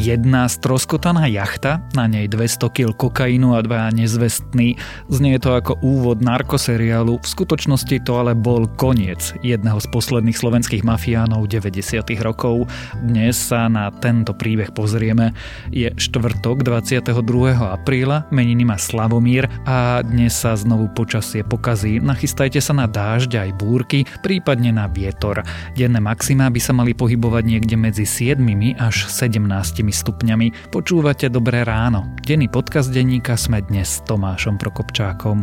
Jedna stroskotaná jachta, na nej 200 kg kokainu a dva nezvestní. Znie to ako úvod narkoseriálu, v skutočnosti to ale bol koniec jedného z posledných slovenských mafiánov 90. rokov. Dnes sa na tento príbeh pozrieme. Je štvrtok 22. apríla, meniny má Slavomír a dnes sa znovu počasie pokazí. Nachystajte sa na dážď aj búrky, prípadne na vietor. Denné maxima by sa mali pohybovať niekde medzi 7 až 17 stupňami. Počúvate Dobré ráno. Denný podcast denníka sme dnes s Tomášom Prokopčákom.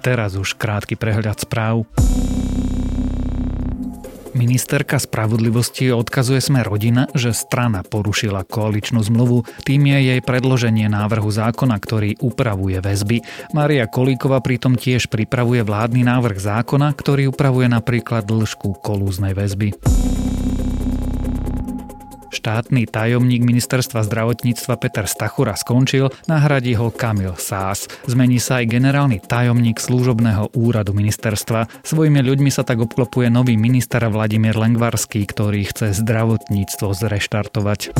Teraz už krátky prehľad správ. Ministerka spravodlivosti odkazuje sme rodina, že strana porušila koaličnú zmluvu. Tým je jej predloženie návrhu zákona, ktorý upravuje väzby. Mária Kolíková pritom tiež pripravuje vládny návrh zákona, ktorý upravuje napríklad dĺžku kolúznej väzby. Štátny tajomník ministerstva zdravotníctva Peter Stachura skončil, nahradí ho Kamil Sás. Zmení sa aj generálny tajomník služobného úradu ministerstva. Svojimi ľuďmi sa tak obklopuje nový minister Vladimír Lengvarský, ktorý chce zdravotníctvo zreštartovať.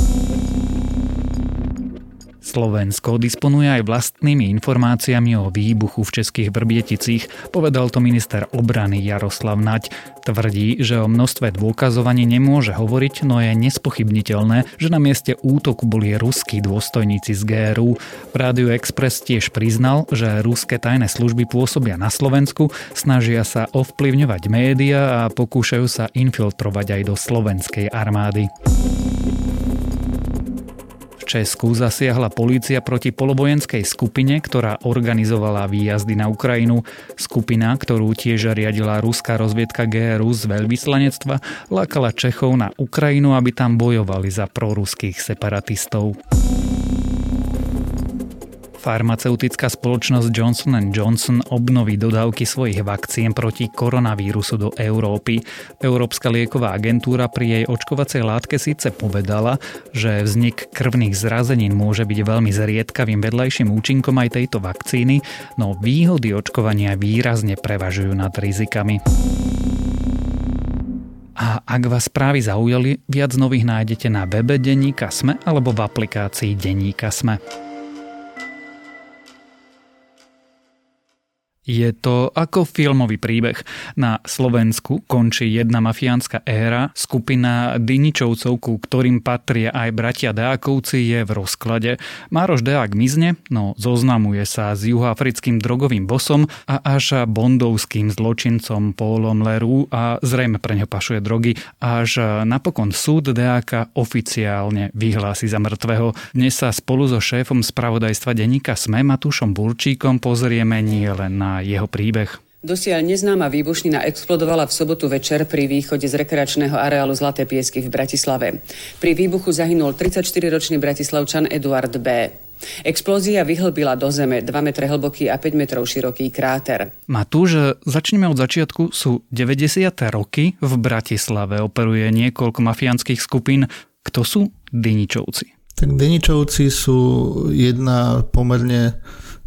Slovensko disponuje aj vlastnými informáciami o výbuchu v českých Vrbieticích, povedal to minister obrany Jaroslav Naď. Tvrdí, že o množstve dôkazov ani nemôže hovoriť, no je nespochybniteľné, že na mieste útoku boli ruskí dôstojníci z GRU. V Rádiu Express tiež priznal, že ruské tajné služby pôsobia na Slovensku, snažia sa ovplyvňovať média a pokúšajú sa infiltrovať aj do slovenskej armády. Česku zasiahla polícia proti polovojenskej skupine, ktorá organizovala výjazdy na Ukrajinu. Skupina, ktorú tiež riadila ruská rozviedka GRU z veľvyslanectva, lákala Čechov na Ukrajinu, aby tam bojovali za proruských separatistov. Farmaceutická spoločnosť Johnson Johnson obnoví dodávky svojich vakcín proti koronavírusu do Európy. Európska lieková agentúra pri jej očkovacej látke síce povedala, že vznik krvných zrazenín môže byť veľmi zriedkavým vedľajším účinkom aj tejto vakcíny, no výhody očkovania výrazne prevažujú nad rizikami. A ak vás správy zaujali, viac nových nájdete na webe Denníka Sme alebo v aplikácii Denníka Sme. Je to ako filmový príbeh. Na Slovensku končí jedna mafiánska éra, skupina Dyničovcov, ku ktorým patria aj bratia Deákovci, je v rozklade. Mároš Deák mizne, no zoznamuje sa s juhoafrickým drogovým bosom a až bondovským zločincom Paulom Leru a zrejme pre ňo pašuje drogy, až napokon súd Deáka oficiálne vyhlási za mŕtvého. Dnes sa spolu so šéfom spravodajstva denníka SME Matúšom Burčíkom pozrieme nie len na jeho príbeh. Dosiaľ neznáma výbušnina explodovala v sobotu večer pri východe z rekreačného areálu Zlaté piesky v Bratislave. Pri výbuchu zahynul 34-ročný bratislavčan Eduard B. Explózia vyhlbila do zeme 2 metre hlboký a 5 metrov široký kráter. Matúš, začneme od začiatku. Sú 90. roky v Bratislave. Operuje niekoľko mafiánskych skupín. Kto sú Dyničovci? Tak Dyničovci sú jedna pomerne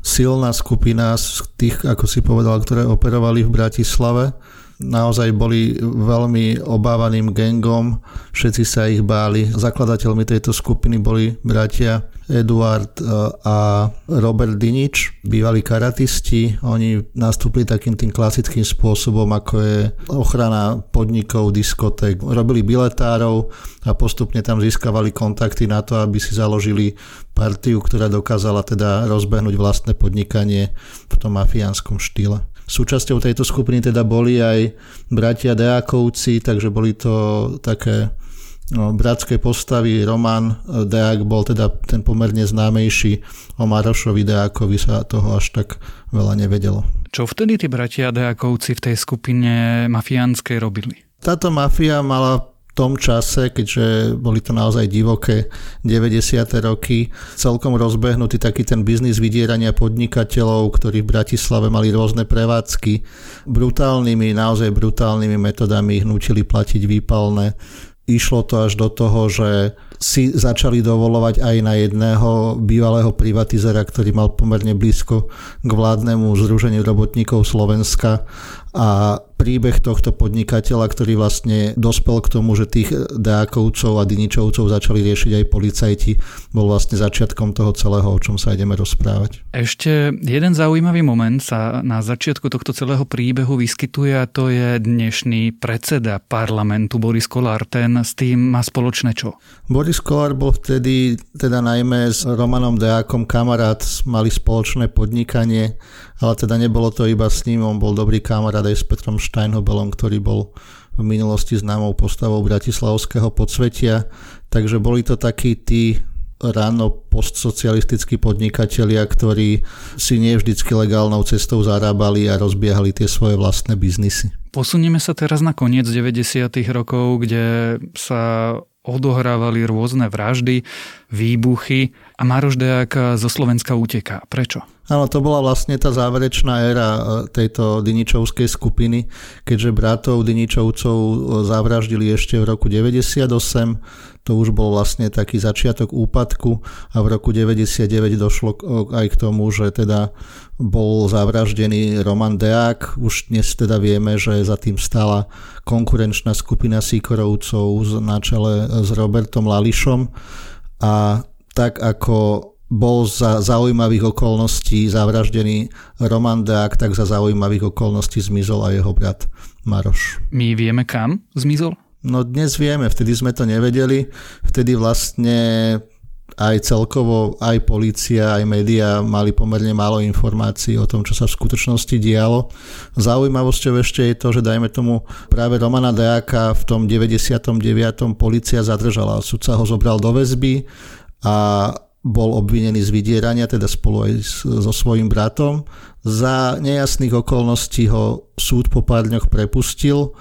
silná skupina z tých, ako si povedal, ktoré operovali v Bratislave. Naozaj boli veľmi obávaným gengom, všetci sa ich báli. Zakladateľmi tejto skupiny boli bratia Eduard e, a Robert Dinič, bývalí karatisti. Oni nastúpili takým tým klasickým spôsobom, ako je ochrana podnikov, diskotek. Robili biletárov a postupne tam získavali kontakty na to, aby si založili partiu, ktorá dokázala teda rozbehnúť vlastné podnikanie v tom mafiánskom štýle. Súčasťou tejto skupiny teda boli aj bratia Deákovci, takže boli to také no, bratské postavy. Roman Deák bol teda ten pomerne známejší, o Marošovi Deákovi sa toho až tak veľa nevedelo. Čo vtedy tí bratia Deákovci v tej skupine mafiánskej robili? Táto mafia mala tom čase, keďže boli to naozaj divoké 90. roky, celkom rozbehnutý taký ten biznis vydierania podnikateľov, ktorí v Bratislave mali rôzne prevádzky. Brutálnymi, naozaj brutálnymi metodami ich nutili platiť výpalné. Išlo to až do toho, že si začali dovolovať aj na jedného bývalého privatizera, ktorý mal pomerne blízko k vládnemu Združeniu robotníkov Slovenska a príbeh tohto podnikateľa, ktorý vlastne dospel k tomu, že tých Deákovcov a Diničovcov začali riešiť aj policajti, bol vlastne začiatkom toho celého, o čom sa ideme rozprávať. Ešte jeden zaujímavý moment sa na začiatku tohto celého príbehu vyskytuje a to je dnešný predseda parlamentu Boris Kolár. Ten s tým má spoločné čo? Boris Kolár bol vtedy teda najmä s Romanom Deákom kamarát, mali spoločné podnikanie, ale teda nebolo to iba s ním, on bol dobrý kamarát aj s Petrom Steinhobelom, ktorý bol v minulosti známou postavou bratislavského podsvetia, takže boli to takí tí ráno postsocialistickí podnikatelia, ktorí si nie vždycky legálnou cestou zarábali a rozbiehali tie svoje vlastné biznisy. Posunieme sa teraz na koniec 90. rokov, kde sa odohrávali rôzne vraždy, výbuchy a Maroš Dejak zo Slovenska uteká. Prečo? Áno, to bola vlastne tá záverečná éra e, tejto Diničovskej skupiny, keďže bratov Diničovcov e, zavraždili ešte v roku 98, to už bol vlastne taký začiatok úpadku a v roku 99 došlo aj k tomu, že teda bol zavraždený Roman Deák. Už dnes teda vieme, že za tým stála konkurenčná skupina Sikorovcov na čele s Robertom Lališom a tak ako bol za zaujímavých okolností zavraždený Roman Deák, tak za zaujímavých okolností zmizol aj jeho brat Maroš. My vieme, kam zmizol? No dnes vieme, vtedy sme to nevedeli. Vtedy vlastne aj celkovo, aj policia, aj médiá mali pomerne málo informácií o tom, čo sa v skutočnosti dialo. Zaujímavosťou ešte je to, že dajme tomu práve Romana Deáka v tom 99. policia zadržala. Sudca ho zobral do väzby a bol obvinený z vydierania, teda spolu aj so svojím bratom. Za nejasných okolností ho súd po pár dňoch prepustil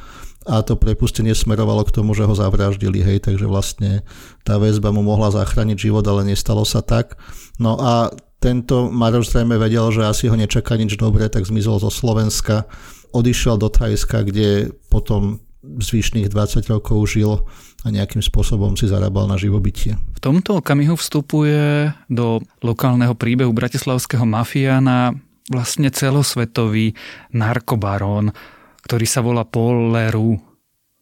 a to prepustenie smerovalo k tomu, že ho zavraždili, hej, takže vlastne tá väzba mu mohla zachrániť život, ale nestalo sa tak. No a tento Maroš zrejme vedel, že asi ho nečaká nič dobré, tak zmizol zo Slovenska, odišiel do Thajska, kde potom zvyšných 20 rokov žil a nejakým spôsobom si zarábal na živobytie. Tomto okamihu vstupuje do lokálneho príbehu bratislavského mafiána vlastne celosvetový narkobarón, ktorý sa volá Paul Leroux.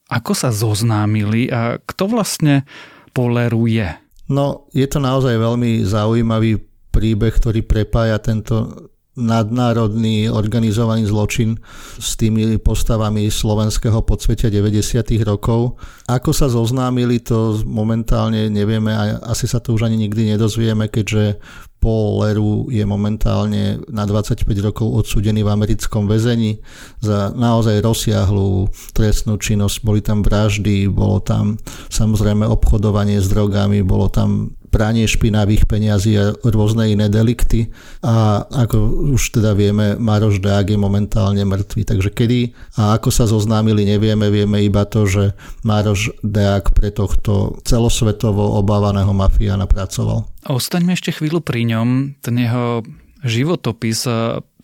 Ako sa zoznámili a kto vlastne Paul Leroux je? No, je to naozaj veľmi zaujímavý príbeh, ktorý prepája tento nadnárodný organizovaný zločin s tými postavami slovenského podsvetia 90. rokov. Ako sa zoznámili, to momentálne nevieme a asi sa to už ani nikdy nedozvieme, keďže Paul Leru je momentálne na 25 rokov odsudený v americkom väzení za naozaj rozsiahlú trestnú činnosť. Boli tam vraždy, bolo tam samozrejme obchodovanie s drogami, bolo tam pranie špinavých peňazí a rôzne iné delikty. A ako už teda vieme, Maroš Deák je momentálne mŕtvý. Takže kedy a ako sa zoznámili, nevieme. Vieme iba to, že Maroš Deák pre tohto celosvetovo obávaného mafiána pracoval. Ostaňme ešte chvíľu pri ňom. Ten jeho životopis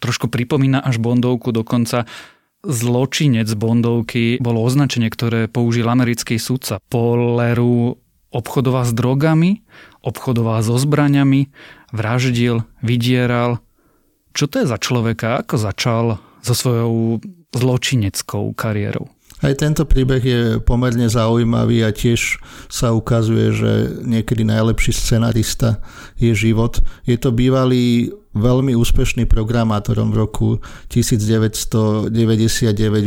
trošku pripomína až Bondovku, dokonca zločinec Bondovky bolo označenie, ktoré použil americký sudca. Paul Leroux obchodoval s drogami, obchodoval so zbraňami, vraždil, vydieral. Čo to je za človeka? Ako začal so svojou zločineckou kariérou? Aj tento príbeh je pomerne zaujímavý a tiež sa ukazuje, že niekedy najlepší scenarista je život. Je to bývalý veľmi úspešný programátorom v roku 1999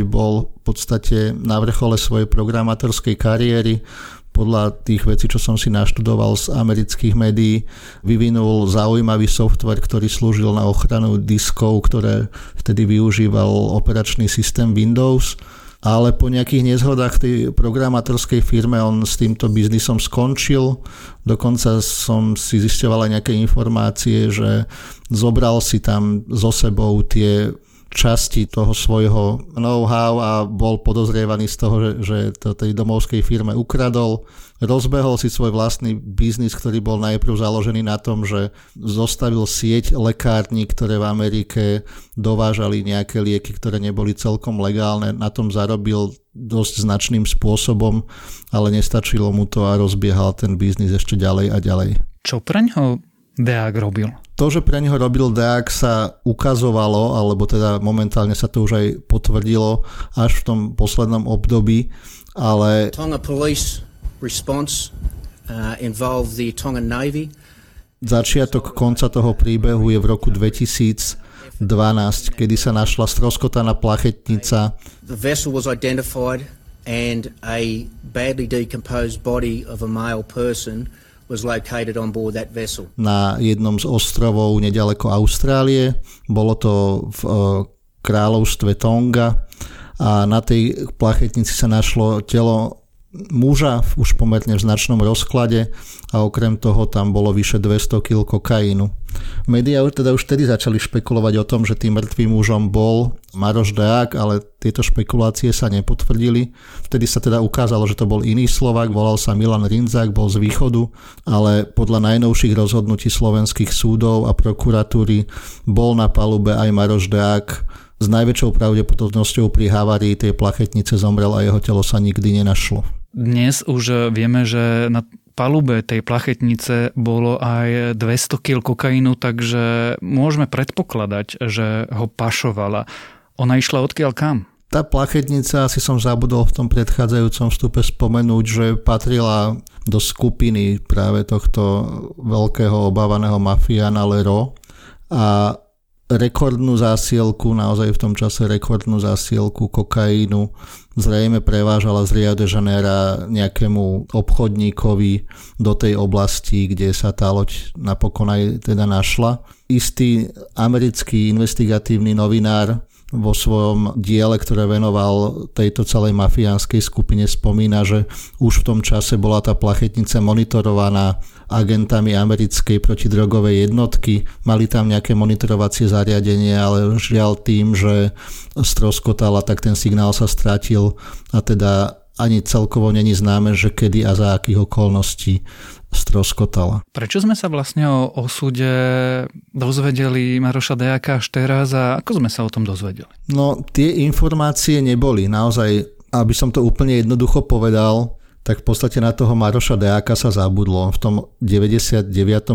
bol v podstate na vrchole svojej programátorskej kariéry podľa tých vecí, čo som si naštudoval z amerických médií, vyvinul zaujímavý software, ktorý slúžil na ochranu diskov, ktoré vtedy využíval operačný systém Windows ale po nejakých nezhodách tej programátorskej firme on s týmto biznisom skončil. Dokonca som si zisťoval aj nejaké informácie, že zobral si tam so sebou tie časti toho svojho know-how a bol podozrievaný z toho, že, že to tej domovskej firme ukradol. Rozbehol si svoj vlastný biznis, ktorý bol najprv založený na tom, že zostavil sieť lekární, ktoré v Amerike dovážali nejaké lieky, ktoré neboli celkom legálne. Na tom zarobil dosť značným spôsobom, ale nestačilo mu to a rozbiehal ten biznis ešte ďalej a ďalej. Čo pre ňo Deák robil? To, že pre neho robil Deák sa ukazovalo, alebo teda momentálne sa to už aj potvrdilo až v tom poslednom období, ale... Tonga Police response uh, involved the Tongan Navy. Začiatok konca toho príbehu je v roku 2012, kedy sa našla stroskotaná plachetnica. The vessel was identified and a badly decomposed body of a male person Na jednom z ostrovov nedaleko Austrálie, bolo to v uh, kráľovstve Tonga. A na tej plachetnici sa našlo telo muža už pomerne v značnom rozklade a okrem toho tam bolo vyše 200 kg kokainu. Média teda už vtedy začali špekulovať o tom, že tým mŕtvým mužom bol Maroš Deák, ale tieto špekulácie sa nepotvrdili. Vtedy sa teda ukázalo, že to bol iný Slovak, volal sa Milan Rinzák, bol z východu, ale podľa najnovších rozhodnutí slovenských súdov a prokuratúry bol na palube aj Maroš Deák s najväčšou pravdepodobnosťou pri havárii tej plachetnice zomrel a jeho telo sa nikdy nenašlo. Dnes už vieme, že na palube tej plachetnice bolo aj 200 kg kokainu, takže môžeme predpokladať, že ho pašovala. Ona išla odkiaľ kam? Tá plachetnica, asi som zabudol v tom predchádzajúcom vstupe spomenúť, že patrila do skupiny práve tohto veľkého obávaného mafiána Lero a rekordnú zásielku, naozaj v tom čase rekordnú zásielku kokainu zrejme prevážala z Rio de Janeiro nejakému obchodníkovi do tej oblasti, kde sa tá loď napokon aj teda našla. Istý americký investigatívny novinár vo svojom diele, ktoré venoval tejto celej mafiánskej skupine, spomína, že už v tom čase bola tá plachetnica monitorovaná agentami americkej protidrogovej jednotky. Mali tam nejaké monitorovacie zariadenie, ale žiaľ tým, že stroskotala, tak ten signál sa stratil a teda ani celkovo není známe, že kedy a za akých okolností stroskotala. Prečo sme sa vlastne o osude dozvedeli Maroša Dejaka až teraz a ako sme sa o tom dozvedeli? No, tie informácie neboli. Naozaj, aby som to úplne jednoducho povedal, tak v podstate na toho Maroša Deáka sa zabudlo. On v tom 99.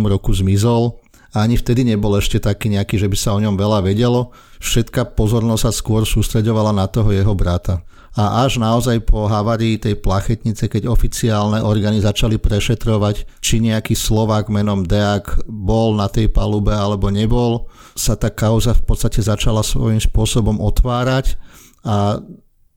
roku zmizol a ani vtedy nebol ešte taký nejaký, že by sa o ňom veľa vedelo. Všetká pozornosť sa skôr sústreďovala na toho jeho brata a až naozaj po havárii tej plachetnice, keď oficiálne orgány začali prešetrovať, či nejaký Slovák menom Deak bol na tej palube alebo nebol, sa tá kauza v podstate začala svojím spôsobom otvárať a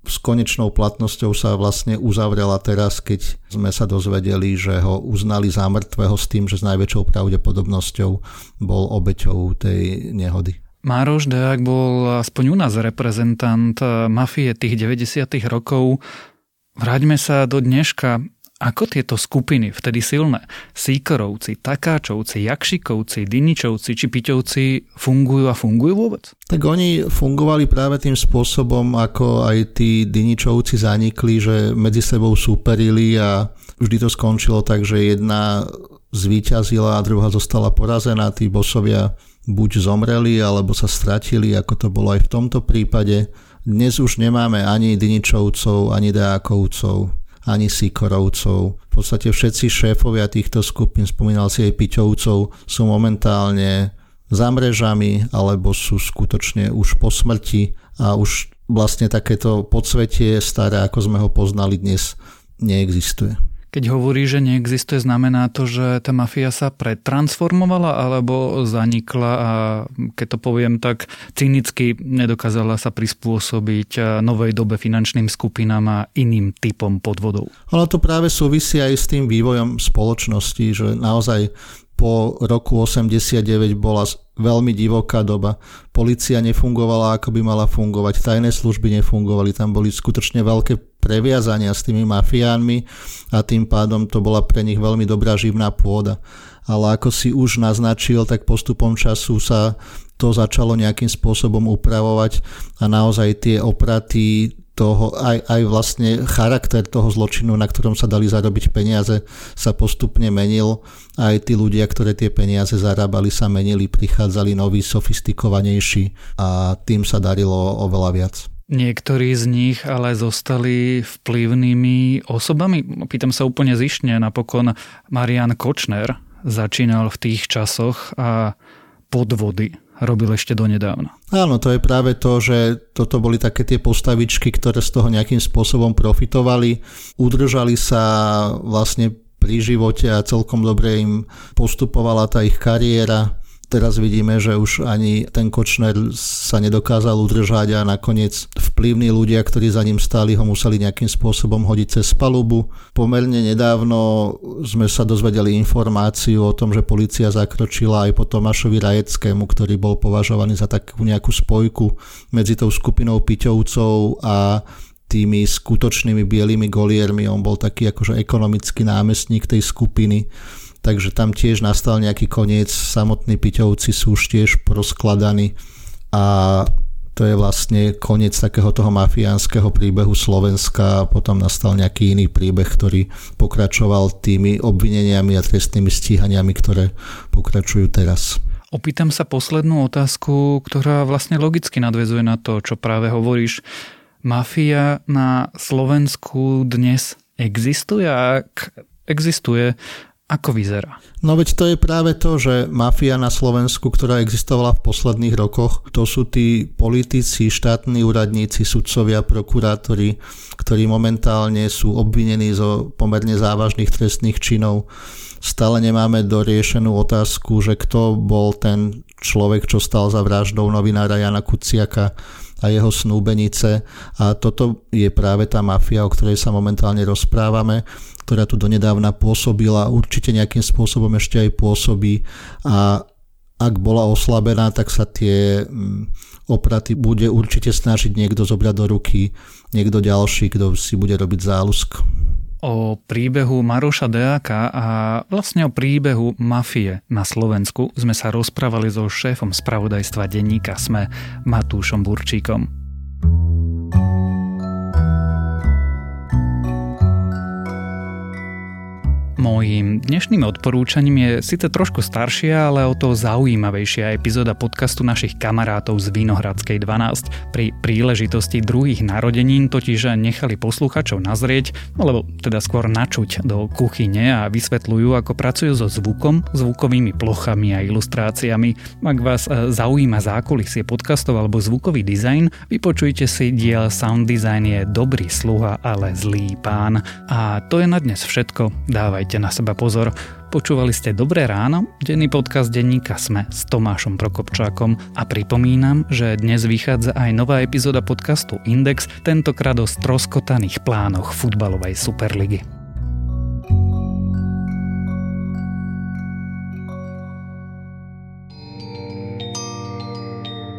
s konečnou platnosťou sa vlastne uzavrela teraz, keď sme sa dozvedeli, že ho uznali za mŕtvého s tým, že s najväčšou pravdepodobnosťou bol obeťou tej nehody. Mároš Deák bol aspoň u nás reprezentant eh, mafie tých 90. rokov. Vráťme sa do dneška. Ako tieto skupiny, vtedy silné, Síkorovci, Takáčovci, Jakšikovci, Diničovci či Piťovci fungujú a fungujú vôbec? Tak oni fungovali práve tým spôsobom, ako aj tí Diničovci zanikli, že medzi sebou súperili a vždy to skončilo tak, že jedna zvíťazila a druhá zostala porazená. Tí bosovia buď zomreli, alebo sa stratili, ako to bolo aj v tomto prípade. Dnes už nemáme ani Diničovcov, ani Deákovcov, ani Sikorovcov. V podstate všetci šéfovia týchto skupín, spomínal si aj Piťovcov, sú momentálne za mrežami alebo sú skutočne už po smrti a už vlastne takéto podsvetie staré, ako sme ho poznali dnes, neexistuje. Keď hovorí, že neexistuje, znamená to, že tá mafia sa pretransformovala alebo zanikla a keď to poviem tak cynicky, nedokázala sa prispôsobiť novej dobe finančným skupinám a iným typom podvodov. Ono to práve súvisí aj s tým vývojom spoločnosti, že naozaj po roku 89 bola veľmi divoká doba. Polícia nefungovala, ako by mala fungovať, tajné služby nefungovali, tam boli skutočne veľké previazania s tými mafiánmi a tým pádom to bola pre nich veľmi dobrá živná pôda. Ale ako si už naznačil, tak postupom času sa to začalo nejakým spôsobom upravovať a naozaj tie opraty toho, aj, aj vlastne charakter toho zločinu, na ktorom sa dali zarobiť peniaze, sa postupne menil. Aj tí ľudia, ktoré tie peniaze zarábali, sa menili, prichádzali noví, sofistikovanejší a tým sa darilo oveľa viac. Niektorí z nich ale zostali vplyvnými osobami. Pýtam sa úplne zišne, napokon Marian Kočner začínal v tých časoch a podvody robil ešte donedávna. Áno, to je práve to, že toto boli také tie postavičky, ktoré z toho nejakým spôsobom profitovali, udržali sa vlastne pri živote a celkom dobre im postupovala tá ich kariéra Teraz vidíme, že už ani ten Kočner sa nedokázal udržať a nakoniec vplyvní ľudia, ktorí za ním stáli, ho museli nejakým spôsobom hodiť cez palubu. Pomerne nedávno sme sa dozvedeli informáciu o tom, že policia zakročila aj po Tomášovi Rajeckému, ktorý bol považovaný za takú nejakú spojku medzi tou skupinou Piťovcov a tými skutočnými bielými goliermi. On bol taký akože ekonomický námestník tej skupiny takže tam tiež nastal nejaký koniec, samotní Piťovci sú už tiež proskladaní a to je vlastne koniec takého toho mafiánskeho príbehu Slovenska a potom nastal nejaký iný príbeh, ktorý pokračoval tými obvineniami a trestnými stíhaniami, ktoré pokračujú teraz. Opýtam sa poslednú otázku, ktorá vlastne logicky nadvezuje na to, čo práve hovoríš. Mafia na Slovensku dnes existuje? Ak existuje, ako vyzerá? No veď to je práve to, že mafia na Slovensku, ktorá existovala v posledných rokoch, to sú tí politici, štátni úradníci, sudcovia, prokurátori, ktorí momentálne sú obvinení zo pomerne závažných trestných činov. Stále nemáme doriešenú otázku, že kto bol ten človek, čo stal za vraždou novinára Jana Kuciaka a jeho snúbenice. A toto je práve tá mafia, o ktorej sa momentálne rozprávame ktorá tu donedávna pôsobila, určite nejakým spôsobom ešte aj pôsobí a ak bola oslabená, tak sa tie mm, opraty bude určite snažiť niekto zobrať do ruky, niekto ďalší, kto si bude robiť zálusk. O príbehu Maroša Deáka a vlastne o príbehu mafie na Slovensku sme sa rozprávali so šéfom spravodajstva denníka SME Matúšom Burčíkom. Mojím dnešným odporúčaním je síce trošku staršia, ale o to zaujímavejšia epizóda podcastu našich kamarátov z Vinohradskej 12. Pri príležitosti druhých narodenín totiž nechali posluchačov nazrieť, alebo teda skôr načuť do kuchyne a vysvetľujú, ako pracujú so zvukom, zvukovými plochami a ilustráciami. Ak vás e, zaujíma zákulisie podcastov alebo zvukový dizajn, vypočujte si diel Sound Design je dobrý sluha, ale zlý pán. A to je na dnes všetko. Dávajte na seba pozor. Počúvali ste Dobré ráno, denný podcast denníka Sme s Tomášom Prokopčákom a pripomínam, že dnes vychádza aj nová epizóda podcastu Index, tentokrát o stroskotaných plánoch futbalovej superligy.